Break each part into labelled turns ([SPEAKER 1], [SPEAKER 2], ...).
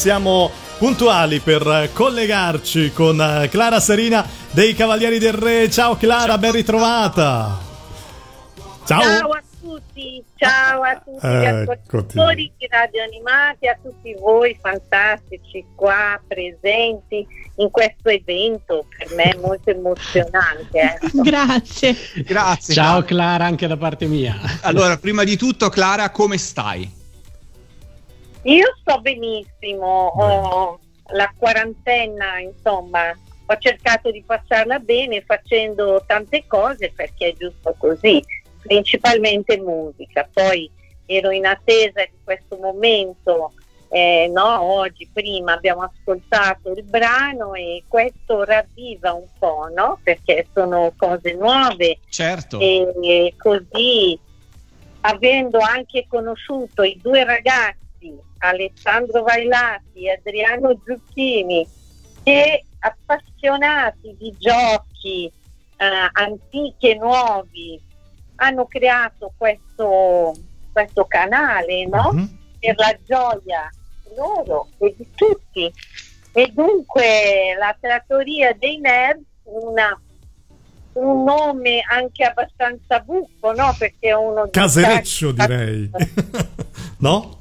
[SPEAKER 1] siamo puntuali per collegarci con eh, Clara Serina dei Cavalieri del Re. Ciao Clara, ben ritrovata.
[SPEAKER 2] Ciao. Ciao a tutti, ciao a tutti gli ascoltatori di Radio Animati, a tutti voi fantastici qua presenti in questo evento per me molto emozionante. Ecco.
[SPEAKER 3] Grazie.
[SPEAKER 4] Grazie.
[SPEAKER 5] Ciao Clara, anche da parte mia.
[SPEAKER 4] Allora, prima di tutto Clara, come stai?
[SPEAKER 2] Io sto benissimo, ho la quarantena, insomma, ho cercato di passarla bene facendo tante cose perché è giusto così, principalmente musica. Poi ero in attesa di questo momento, eh, no? oggi prima abbiamo ascoltato il brano e questo ravviva un po', no? perché sono cose nuove.
[SPEAKER 4] Certo.
[SPEAKER 2] E, e così, avendo anche conosciuto i due ragazzi, Alessandro Vailati Adriano Zucchini, che appassionati di giochi eh, antichi e nuovi hanno creato questo, questo canale no? uh-huh. per la gioia loro e di tutti. E dunque la trattoria dei nerd, una, un nome anche abbastanza buffo, no? Perché uno
[SPEAKER 1] Casereccio direi. no?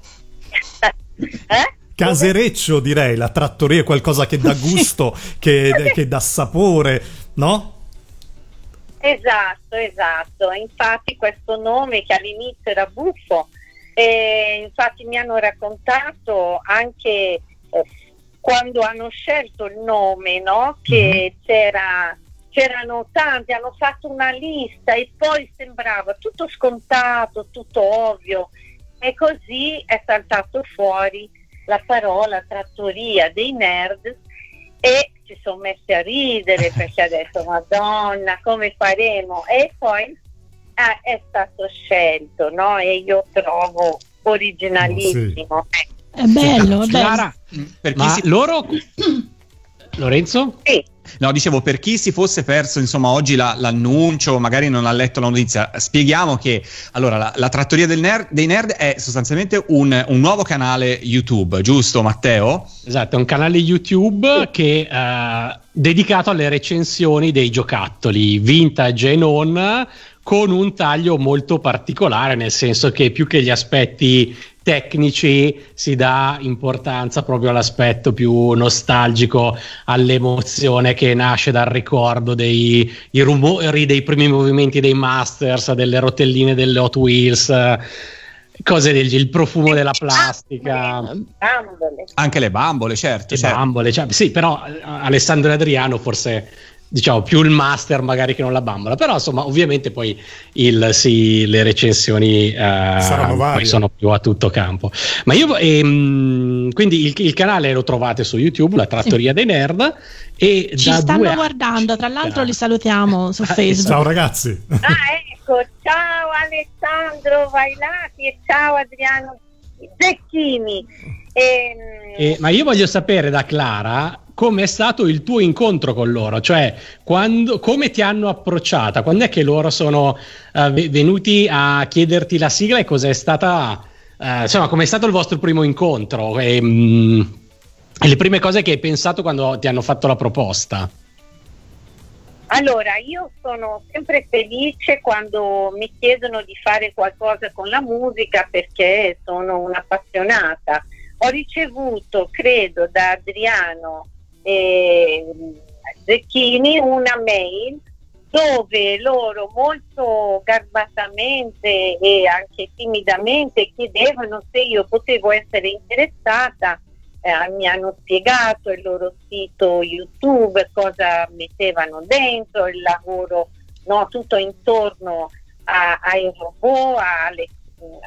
[SPEAKER 2] Eh?
[SPEAKER 1] Casereccio direi, la trattoria è qualcosa che dà gusto, che, che dà sapore, no?
[SPEAKER 2] Esatto, esatto. Infatti questo nome che all'inizio era buffo, e infatti mi hanno raccontato anche eh, quando hanno scelto il nome, no? che mm-hmm. c'era, c'erano tanti, hanno fatto una lista e poi sembrava tutto scontato, tutto ovvio e così è saltato fuori la parola trattoria dei nerd e ci sono messi a ridere perché ha detto Madonna come faremo e poi eh, è stato scelto no? e io trovo originalissimo
[SPEAKER 3] sì. è bello, è bello.
[SPEAKER 4] ma si... loro
[SPEAKER 5] Lorenzo?
[SPEAKER 2] Sì
[SPEAKER 4] No, dicevo, per chi si fosse perso, insomma, oggi la, l'annuncio, magari non ha letto la notizia, spieghiamo che allora la, la trattoria nerd, dei nerd è sostanzialmente un, un, nuovo canale YouTube, giusto Matteo?
[SPEAKER 5] Esatto, è un canale YouTube che uh, dedicato alle recensioni dei giocattoli vintage e non con un taglio molto particolare, nel senso che più che gli aspetti tecnici si dà importanza proprio all'aspetto più nostalgico, all'emozione che nasce dal ricordo dei rumori dei primi movimenti dei Masters, delle rotelline delle Hot Wheels cose del il profumo della plastica
[SPEAKER 4] bambole. anche le bambole certo,
[SPEAKER 5] certo. bambole cioè, sì però eh, Alessandro e Adriano forse diciamo più il master magari che non la bambola. Però insomma ovviamente poi il, sì, le recensioni eh, sono più a tutto campo. Ma io ehm, quindi il, il, canale lo trovate su youtube la trattoria sì. dei nerd e
[SPEAKER 3] ci stanno guardando tra l'altro li salutiamo su ah, facebook.
[SPEAKER 1] ciao ragazzi.
[SPEAKER 2] Ah ecco ciao Alessandro Vailati e ciao Adriano Zecchini.
[SPEAKER 5] Ehm... eh, ma io voglio sapere da Clara come è stato il tuo incontro con loro, cioè quando, come ti hanno approcciata, quando è che loro sono uh, venuti a chiederti la sigla e cos'è stata, uh, insomma, com'è stato il vostro primo incontro e, um, e le prime cose che hai pensato quando ti hanno fatto la proposta?
[SPEAKER 2] Allora, io sono sempre felice quando mi chiedono di fare qualcosa con la musica perché sono un'appassionata. Ho ricevuto, credo, da Adriano eh, Zecchini una mail dove loro molto garbatamente e anche timidamente chiedevano se io potevo essere interessata, eh, mi hanno spiegato il loro sito YouTube, cosa mettevano dentro, il lavoro, no, tutto intorno a, ai robot, alle,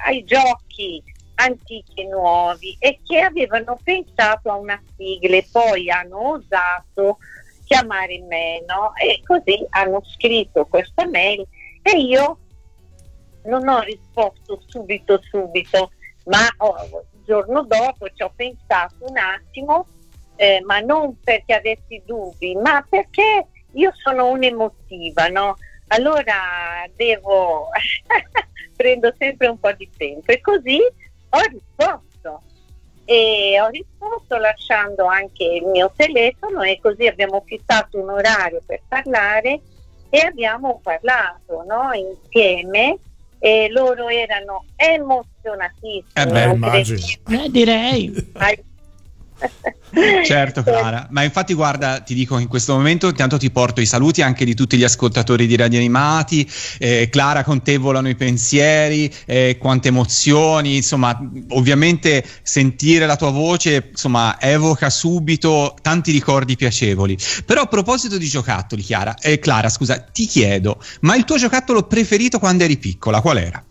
[SPEAKER 2] ai giochi antichi e nuovi e che avevano pensato a una sigla e poi hanno osato chiamare me no? e così hanno scritto questa mail e io non ho risposto subito subito ma oh, il giorno dopo ci ho pensato un attimo eh, ma non perché avessi dubbi ma perché io sono un'emotiva no? allora devo prendo sempre un po' di tempo e così ho risposto e ho risposto sto lasciando anche il mio telefono e così abbiamo fissato un orario per parlare e abbiamo parlato no, insieme e loro erano emozionatissimi.
[SPEAKER 1] Eh beh, immagino.
[SPEAKER 3] Eh, direi.
[SPEAKER 4] certo Clara, ma infatti guarda ti dico in questo momento intanto ti porto i saluti anche di tutti gli ascoltatori di Radio Animati, eh, Clara con te volano i pensieri, eh, quante emozioni, insomma ovviamente sentire la tua voce insomma evoca subito tanti ricordi piacevoli, però a proposito di giocattoli Chiara, eh, Clara scusa ti chiedo, ma il tuo giocattolo preferito quando eri piccola qual era?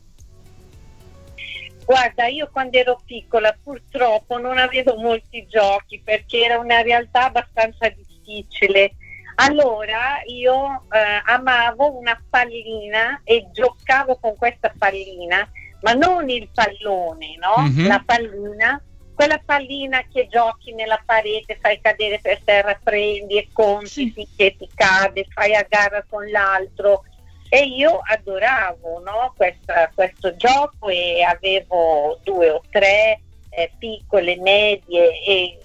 [SPEAKER 2] Guarda, io quando ero piccola purtroppo non avevo molti giochi perché era una realtà abbastanza difficile. Allora io eh, amavo una pallina e giocavo con questa pallina, ma non il pallone, no? Mm-hmm. La pallina, quella pallina che giochi nella parete, fai cadere per terra, prendi e conti sì. finché ti cade, fai a gara con l'altro e io adoravo no, questa, questo gioco e avevo due o tre eh, piccole, medie e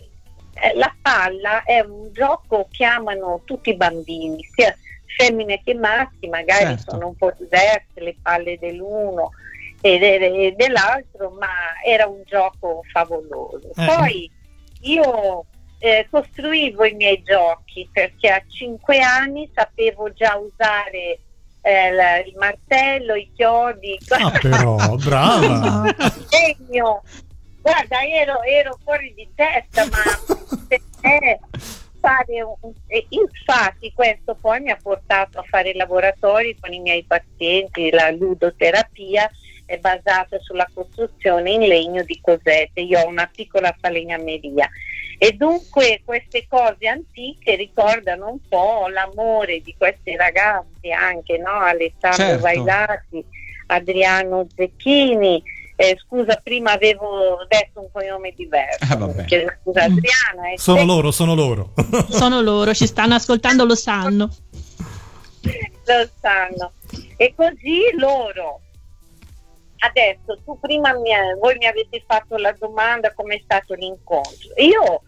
[SPEAKER 2] eh, la palla è un gioco che amano tutti i bambini, sia femmine che maschi, magari certo. sono un po' diverse le palle dell'uno e, de- dell'altro, ma era un gioco favoloso. Eh. Poi io eh, costruivo i miei giochi perché a cinque anni sapevo già usare eh, il martello, i chiodi.
[SPEAKER 1] Ah, però, brava!
[SPEAKER 2] Segno. Guarda, ero, ero, fuori di testa, ma fare un, infatti questo poi mi ha portato a fare laboratori con i miei pazienti, la ludoterapia è basata sulla costruzione in legno di cosette. Io ho una piccola falegnameria e dunque queste cose antiche ricordano un po' l'amore di questi ragazzi, anche no? Alessandro certo. Vailati, Adriano Zecchini. Eh, scusa, prima avevo detto un cognome diverso. Ah, perché, scusa, Adriana.
[SPEAKER 1] Sono Zecchini. loro, sono loro.
[SPEAKER 3] sono loro, ci stanno ascoltando, lo sanno.
[SPEAKER 2] lo sanno. E così loro adesso tu prima mi, voi mi avete fatto la domanda come è stato l'incontro. Io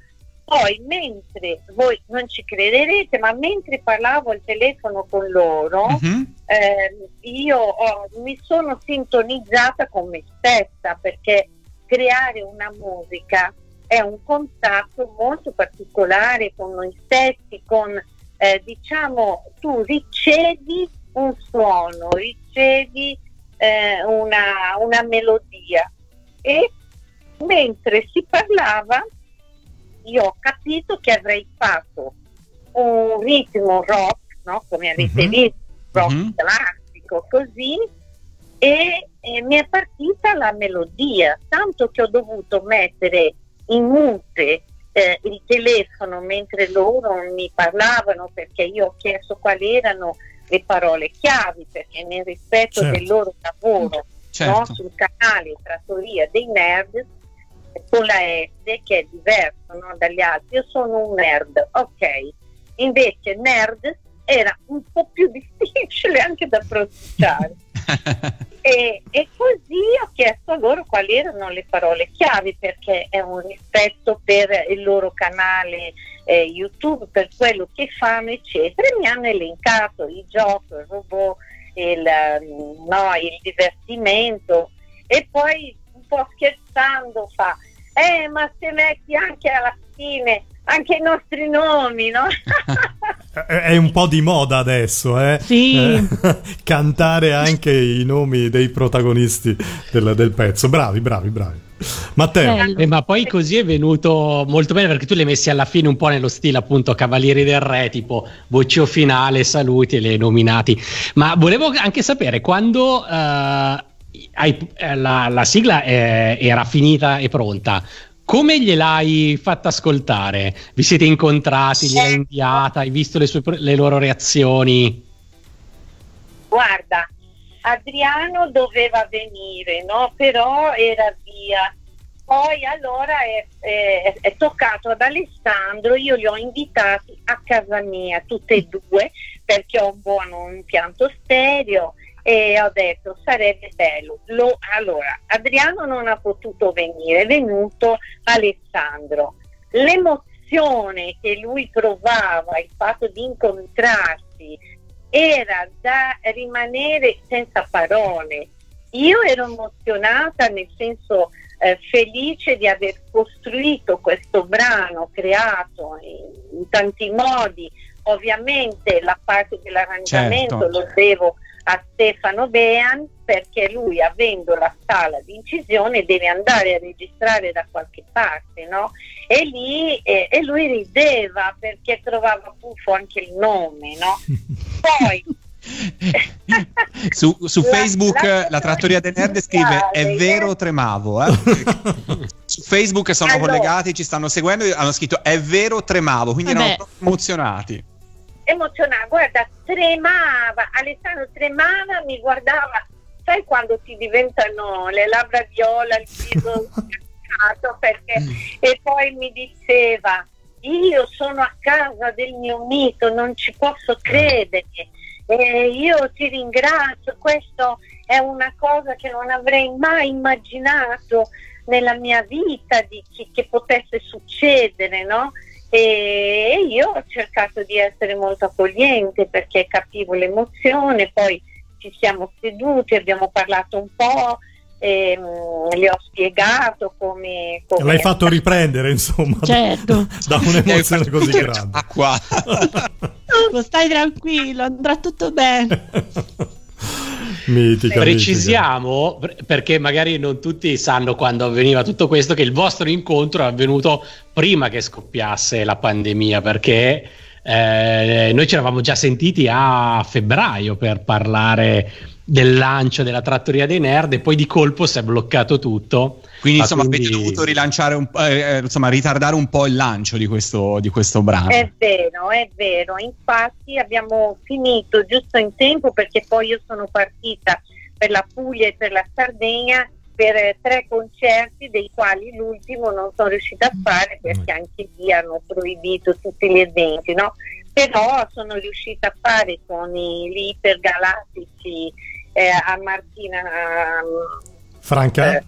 [SPEAKER 2] poi mentre voi non ci crederete, ma mentre parlavo al telefono con loro, uh-huh. eh, io ho, mi sono sintonizzata con me stessa perché creare una musica è un contatto molto particolare con noi stessi, con eh, diciamo tu ricevi un suono, ricevi eh, una, una melodia e mentre si parlava io ho capito che avrei fatto un ritmo rock, no? come avete mm-hmm. visto, rock mm-hmm. classico, così, e, e, mi è partita la melodia, tanto che ho dovuto mettere in mute eh, il telefono mentre loro mi parlavano perché io ho chiesto quali erano le parole chiavi perché nel rispetto certo. del loro lavoro certo. no, sul canale Trattoria dei Nerd con la S che è diverso no, dagli altri, io sono un nerd, ok, invece nerd era un po' più difficile anche da pronunciare. e, e, così ho chiesto a loro quali erano le parole chiavi perché è un rispetto per il loro canale eh, YouTube, per quello che fanno, eccetera. E mi hanno elencato il gioco, il robot, il, mm, no, il divertimento e poi un po' scherzando fa, eh ma se metti anche alla fine anche i nostri nomi, no?
[SPEAKER 1] è un po' di moda adesso, eh?
[SPEAKER 3] Sì. Eh,
[SPEAKER 1] cantare anche i nomi dei protagonisti del, del pezzo. Bravi, bravi, bravi. Matteo.
[SPEAKER 5] Eh, ma poi così è venuto molto bene perché tu li hai messi alla fine un po' nello stile appunto Cavalieri del Re, tipo vocio finale, saluti e le nominati. Ma volevo anche sapere quando uh, hai, eh, la, la, sigla è, era finita e pronta. Come gliel'hai fatta ascoltare? Vi siete incontrati, gliel'hai inviata, hai visto le, sue, le loro reazioni?
[SPEAKER 2] Guarda, Adriano doveva venire, no? però era via. Poi allora è, è, è, toccato ad Alessandro, io li ho invitati a casa mia, tutte e due, perché ho un buon impianto stereo e ho detto sarebbe bello. Lo, allora, Adriano non ha potuto venire, è venuto Alessandro. l'emozione che lui provava, il fatto di incontrarsi, era da rimanere senza parole. Io ero emozionata nel senso eh, felice di aver costruito questo brano creato in, in tanti modi. Ovviamente la parte dell'arrangiamento
[SPEAKER 4] Certo.
[SPEAKER 2] lo devo a Stefano Bean perché lui avendo la sala di incisione deve andare a registrare da qualche parte, no? E lì e, e lui rideva perché trovava buffo anche il nome, no? Poi
[SPEAKER 4] su, su
[SPEAKER 2] La-
[SPEAKER 4] Facebook
[SPEAKER 2] la-
[SPEAKER 4] la, trattoria del nerd scrive è vero tremavo eh?" su Facebook sono
[SPEAKER 2] Allora.
[SPEAKER 4] collegati ci stanno seguendo hanno scritto è vero tremavo quindi
[SPEAKER 3] Vabbè.
[SPEAKER 4] erano emozionati
[SPEAKER 2] emozionata, guarda, tremava, Alessandro tremava, mi guardava, sai quando ti diventano le labbra viola, il viso perché e poi mi diceva io sono a casa del mio mito, non ci posso credere. E io ti ringrazio, questo è una cosa che non avrei mai immaginato nella mia vita di che, che potesse succedere, no? E io ho cercato di essere molto accogliente perché capivo l'emozione, poi ci siamo seduti, abbiamo parlato un po', ehm, le ho spiegato come... come
[SPEAKER 1] L'hai fatto riprendere, insomma, da-
[SPEAKER 3] Certo.
[SPEAKER 1] da un'emozione così grande.
[SPEAKER 4] acqua
[SPEAKER 3] stai tranquillo, andrà tutto bene.
[SPEAKER 1] mitica,
[SPEAKER 5] Precisiamo, per- perché magari non tutti sanno quando avveniva tutto questo, che il vostro incontro è avvenuto prima che scoppiasse la pandemia, perché eh, noi ci eravamo già sentiti a febbraio per parlare del lancio della trattoria dei nerd e poi di colpo si è bloccato tutto.
[SPEAKER 4] quindi
[SPEAKER 5] Ma
[SPEAKER 4] insomma
[SPEAKER 5] quindi-
[SPEAKER 4] avete dovuto rilanciare un po', eh, eh, insomma ritardare un po' il lancio di questo, di questo brano
[SPEAKER 2] È vero, è vero, infatti abbiamo finito giusto in tempo perché poi io sono partita per la Puglia e per la Sardegna per eh, tre concerti dei quali l'ultimo non sono riuscita a fare perché anche lì hanno proibito tutti gli eventi, no? Però sono riuscita a fare con i, gli ipergalattici eh, a Martina um,
[SPEAKER 1] Franca?
[SPEAKER 2] eh,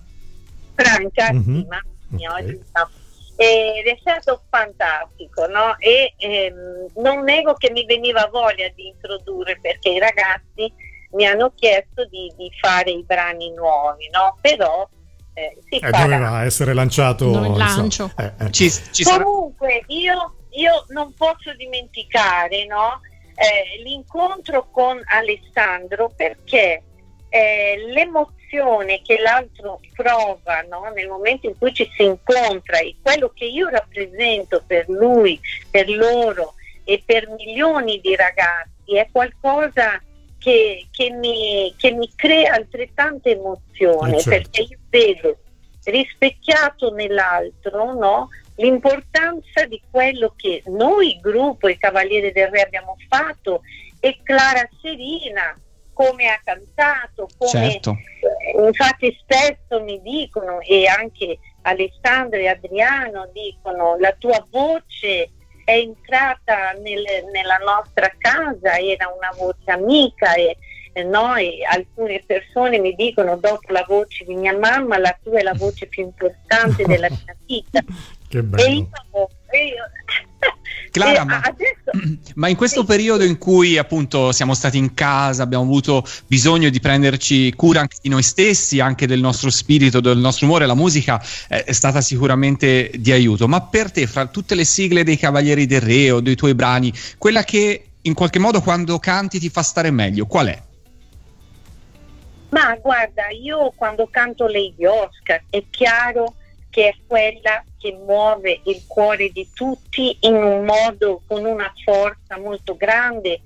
[SPEAKER 2] Franca,
[SPEAKER 1] Mhm.
[SPEAKER 2] sì, mamma mia,
[SPEAKER 1] Ok.
[SPEAKER 2] oggi no. Ed è stato fantastico, no? E ehm, non nego che mi veniva voglia di introdurre perché i ragazzi mi hanno chiesto di, di fare i brani nuovi, no? Però eh, si
[SPEAKER 1] Eh,
[SPEAKER 2] farà.
[SPEAKER 1] doveva essere lanciato
[SPEAKER 3] il lancio.
[SPEAKER 1] Eh, eh.
[SPEAKER 4] ci, ci sarà
[SPEAKER 2] Comunque io, io non posso dimenticare no, eh, l'incontro con Alessandro perché eh, l'emozione che l'altro prova no, nel momento in cui ci si incontra e quello che io rappresento per lui, per loro e per milioni di ragazzi è qualcosa che, che mi, che mi crea altrettanta emozione
[SPEAKER 1] Eh, certo.
[SPEAKER 2] perché io vedo rispecchiato nell'altro no, l'importanza di quello che noi, gruppo i Cavalieri del Re, abbiamo fatto e Clara Serina come ha cantato, come
[SPEAKER 4] certo.
[SPEAKER 2] eh, infatti spesso mi dicono e anche Alessandro e Adriano dicono la tua voce è entrata nel- nella nostra casa, era una voce amica e, e noi, alcune persone mi dicono dopo la voce di mia mamma la tua è la voce più importante della mia vita
[SPEAKER 1] Che
[SPEAKER 2] e
[SPEAKER 1] bello.
[SPEAKER 2] io, e io
[SPEAKER 4] Clara, ma-
[SPEAKER 2] adesso
[SPEAKER 4] Ma in questo
[SPEAKER 2] Sì.
[SPEAKER 4] periodo in cui appunto siamo stati in casa, abbiamo avuto bisogno di prenderci cura anche di noi stessi, anche del nostro spirito, del nostro umore, la musica eh, è stata sicuramente di aiuto. Ma per te, fra tutte le sigle dei Cavalieri del Re o dei tuoi brani, quella che in qualche modo quando canti ti fa stare meglio, qual è?
[SPEAKER 2] Ma guarda, io quando canto Lady Oscar è chiaro che è quella che muove il cuore di tutti in un modo con una forza molto grande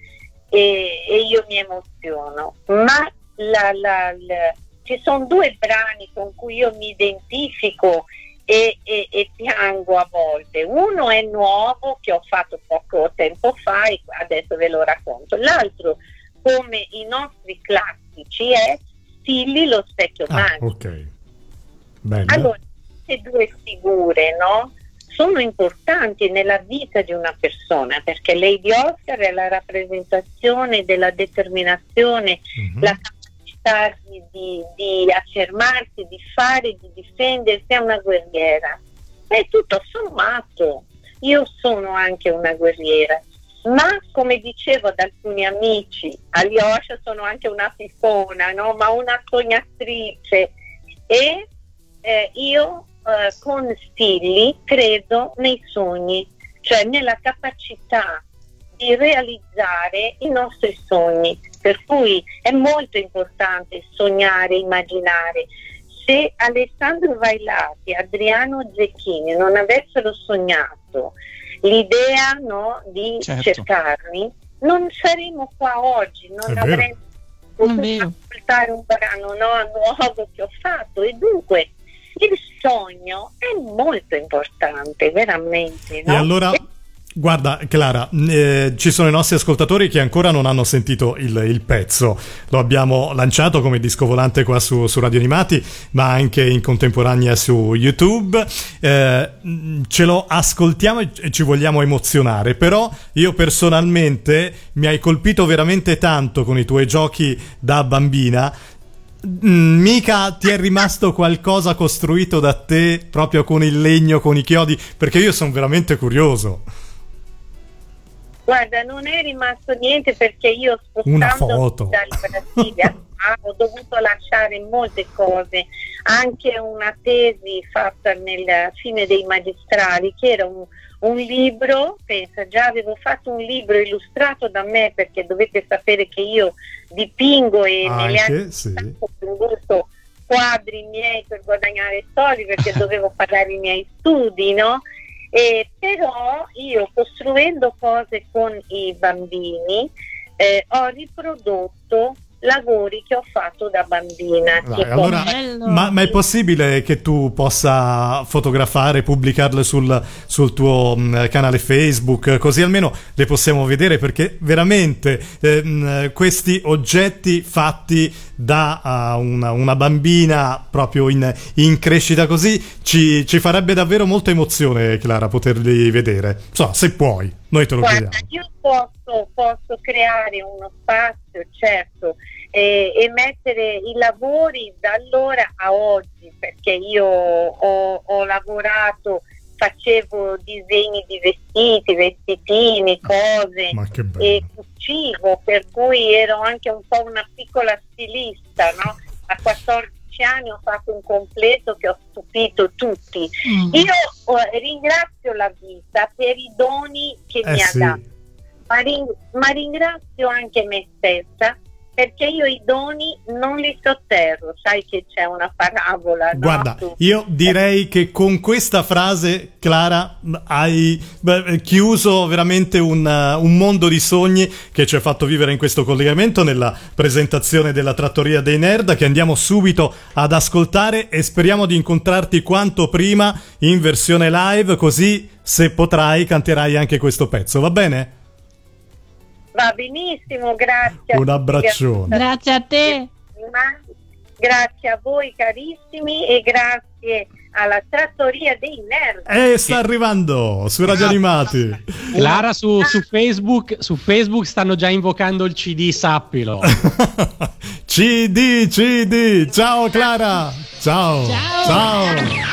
[SPEAKER 2] e, e io mi emoziono. Ma la- la- la- ci sono due brani con cui io mi identifico e, e- e piango a volte. Uno è nuovo che ho fatto poco tempo fa e adesso ve lo racconto. L'altro, come i nostri classici, è Stilli lo specchio
[SPEAKER 1] Ah,
[SPEAKER 2] magico.
[SPEAKER 1] ok. Bene.
[SPEAKER 2] Allora, queste due figure, no? Sono importanti nella vita di una persona perché Lady Oscar è la rappresentazione della determinazione,
[SPEAKER 1] Mhm.
[SPEAKER 2] la capacità di, di- di affermarsi, di fare, di difendersi, è una guerriera. E tutto sommato io sono anche una guerriera, ma come dicevo ad alcuni amici, Alyosha sono anche una fifona, no? ma una sognatrice e eh, io eh, con Stilli credo nei sogni, cioè nella capacità di realizzare i nostri sogni, per cui è molto importante sognare, immaginare. Se Alessandro Vailati e Adriano Zecchini non avessero sognato l'idea no, di
[SPEAKER 4] Certo.
[SPEAKER 2] cercarmi, non saremmo qua oggi, non
[SPEAKER 1] È
[SPEAKER 2] avremmo potuto ascoltare un brano no, nuovo che ho fatto e dunque il sogno è molto importante, veramente. No?
[SPEAKER 1] E allora, guarda, Clara, eh, ci sono i nostri ascoltatori che ancora non hanno sentito il, il pezzo. Lo abbiamo lanciato come disco volante qua su, su Radio Animati, ma anche in contemporanea su YouTube. Eh, ce lo ascoltiamo e ci vogliamo emozionare. Però io personalmente mi hai colpito veramente tanto con i tuoi giochi da bambina. Mm, Mica ti è rimasto qualcosa costruito da te proprio con il legno, con i chiodi? Perché io sono veramente curioso.
[SPEAKER 2] Guarda, non è rimasto niente perché io spostandomi
[SPEAKER 1] foto.
[SPEAKER 2] dal Brasile a- ho dovuto lasciare molte cose, anche una tesi fatta nella fine dei magistrali che era un, un libro, pensa, già avevo fatto un libro illustrato da me perché dovete sapere che io dipingo e negli
[SPEAKER 1] Anche,
[SPEAKER 2] anni
[SPEAKER 1] sì.
[SPEAKER 2] ho venduto quadri miei per guadagnare soldi perché dovevo pagare i miei studi, no? E però io costruendo cose con i bambini eh, ho riprodotto lavori che ho fatto da bambina.
[SPEAKER 1] Dai,
[SPEAKER 2] tipo-
[SPEAKER 1] allora, ma, ma è possibile che tu possa fotografare, pubblicarle sul, sul tuo mh, canale Facebook, così almeno le possiamo vedere? Perché veramente ehm, questi oggetti fatti da uh, una, una bambina proprio in, in crescita così ci, ci farebbe davvero molta emozione, Clara, poterli vedere. So, se puoi, noi te lo
[SPEAKER 2] Guarda,
[SPEAKER 1] chiediamo.
[SPEAKER 2] io posso, posso creare uno spazio, certo, e, e mettere i lavori da allora a oggi, perché io ho, ho lavorato, facevo disegni di vestiti, vestitini, cose, e cucivo, per cui ero anche un po' una piccola stilista, no? A 14 anni ho fatto un completo che ho stupito tutti.
[SPEAKER 3] Mm.
[SPEAKER 2] Io eh, ringrazio la vita per i doni che
[SPEAKER 1] Eh
[SPEAKER 2] mi ha
[SPEAKER 1] sì.
[SPEAKER 2] dato, ma, ring- ma ringrazio anche me stessa perché io i doni non li sotterro, sai che c'è una parabola. no?
[SPEAKER 1] Guarda, io direi che con questa frase, Clara, hai beh, chiuso veramente un, uh, un mondo di sogni che ci ha fatto vivere in questo collegamento nella presentazione della Trattoria dei Nerd che andiamo subito ad ascoltare e speriamo di incontrarti quanto prima in versione live così se potrai canterai anche questo pezzo, va bene?
[SPEAKER 2] Va benissimo, grazie.
[SPEAKER 1] Un abbraccione.
[SPEAKER 3] Grazie a te.
[SPEAKER 2] Grazie a voi carissimi e grazie alla trattoria dei nerd.
[SPEAKER 1] E sta arrivando su Radio Animati.
[SPEAKER 5] Clara su, su Facebook, su Facebook stanno già invocando il CD, sappilo.
[SPEAKER 1] CD, CD. Ciao Clara. Ciao.
[SPEAKER 3] Ciao.
[SPEAKER 1] Ciao.